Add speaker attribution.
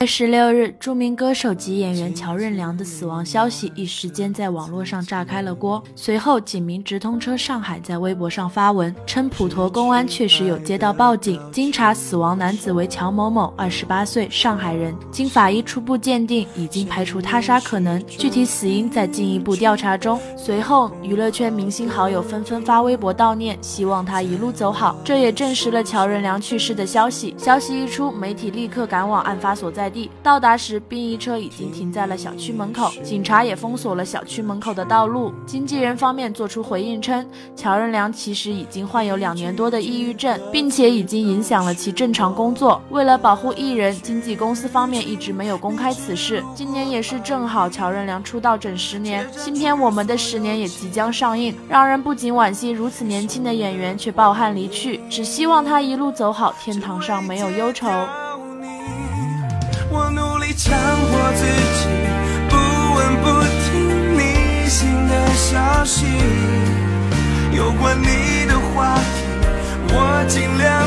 Speaker 1: 月十六日，著名歌手及演员乔任梁的死亡消息一时间在网络上炸开了锅。随后，警民直通车上海在微博上发文称，普陀公安确实有接到报警，经查，死亡男子为乔某某，二十八岁，上海人。经法医初步鉴定，已经排除他杀可能，具体死因在进一步调查中。随后，娱乐圈明星好友纷纷发微博悼念，希望他一路走好。这也证实了乔任梁去世的消息。消息一出，媒体立刻赶往案发所在。地到达时，殡仪车已经停在了小区门口，警察也封锁了小区门口的道路。经纪人方面作出回应称，乔任梁其实已经患有两年多的抑郁症，并且已经影响了其正常工作。为了保护艺人，经纪公司方面一直没有公开此事。今年也是正好乔任梁出道整十年，新片《我们的十年》也即将上映，让人不仅惋惜如此年轻的演员却抱憾离去，只希望他一路走好，天堂上没有忧愁。
Speaker 2: 强迫自己不闻不听你新的消息，有关你的话题，我尽量。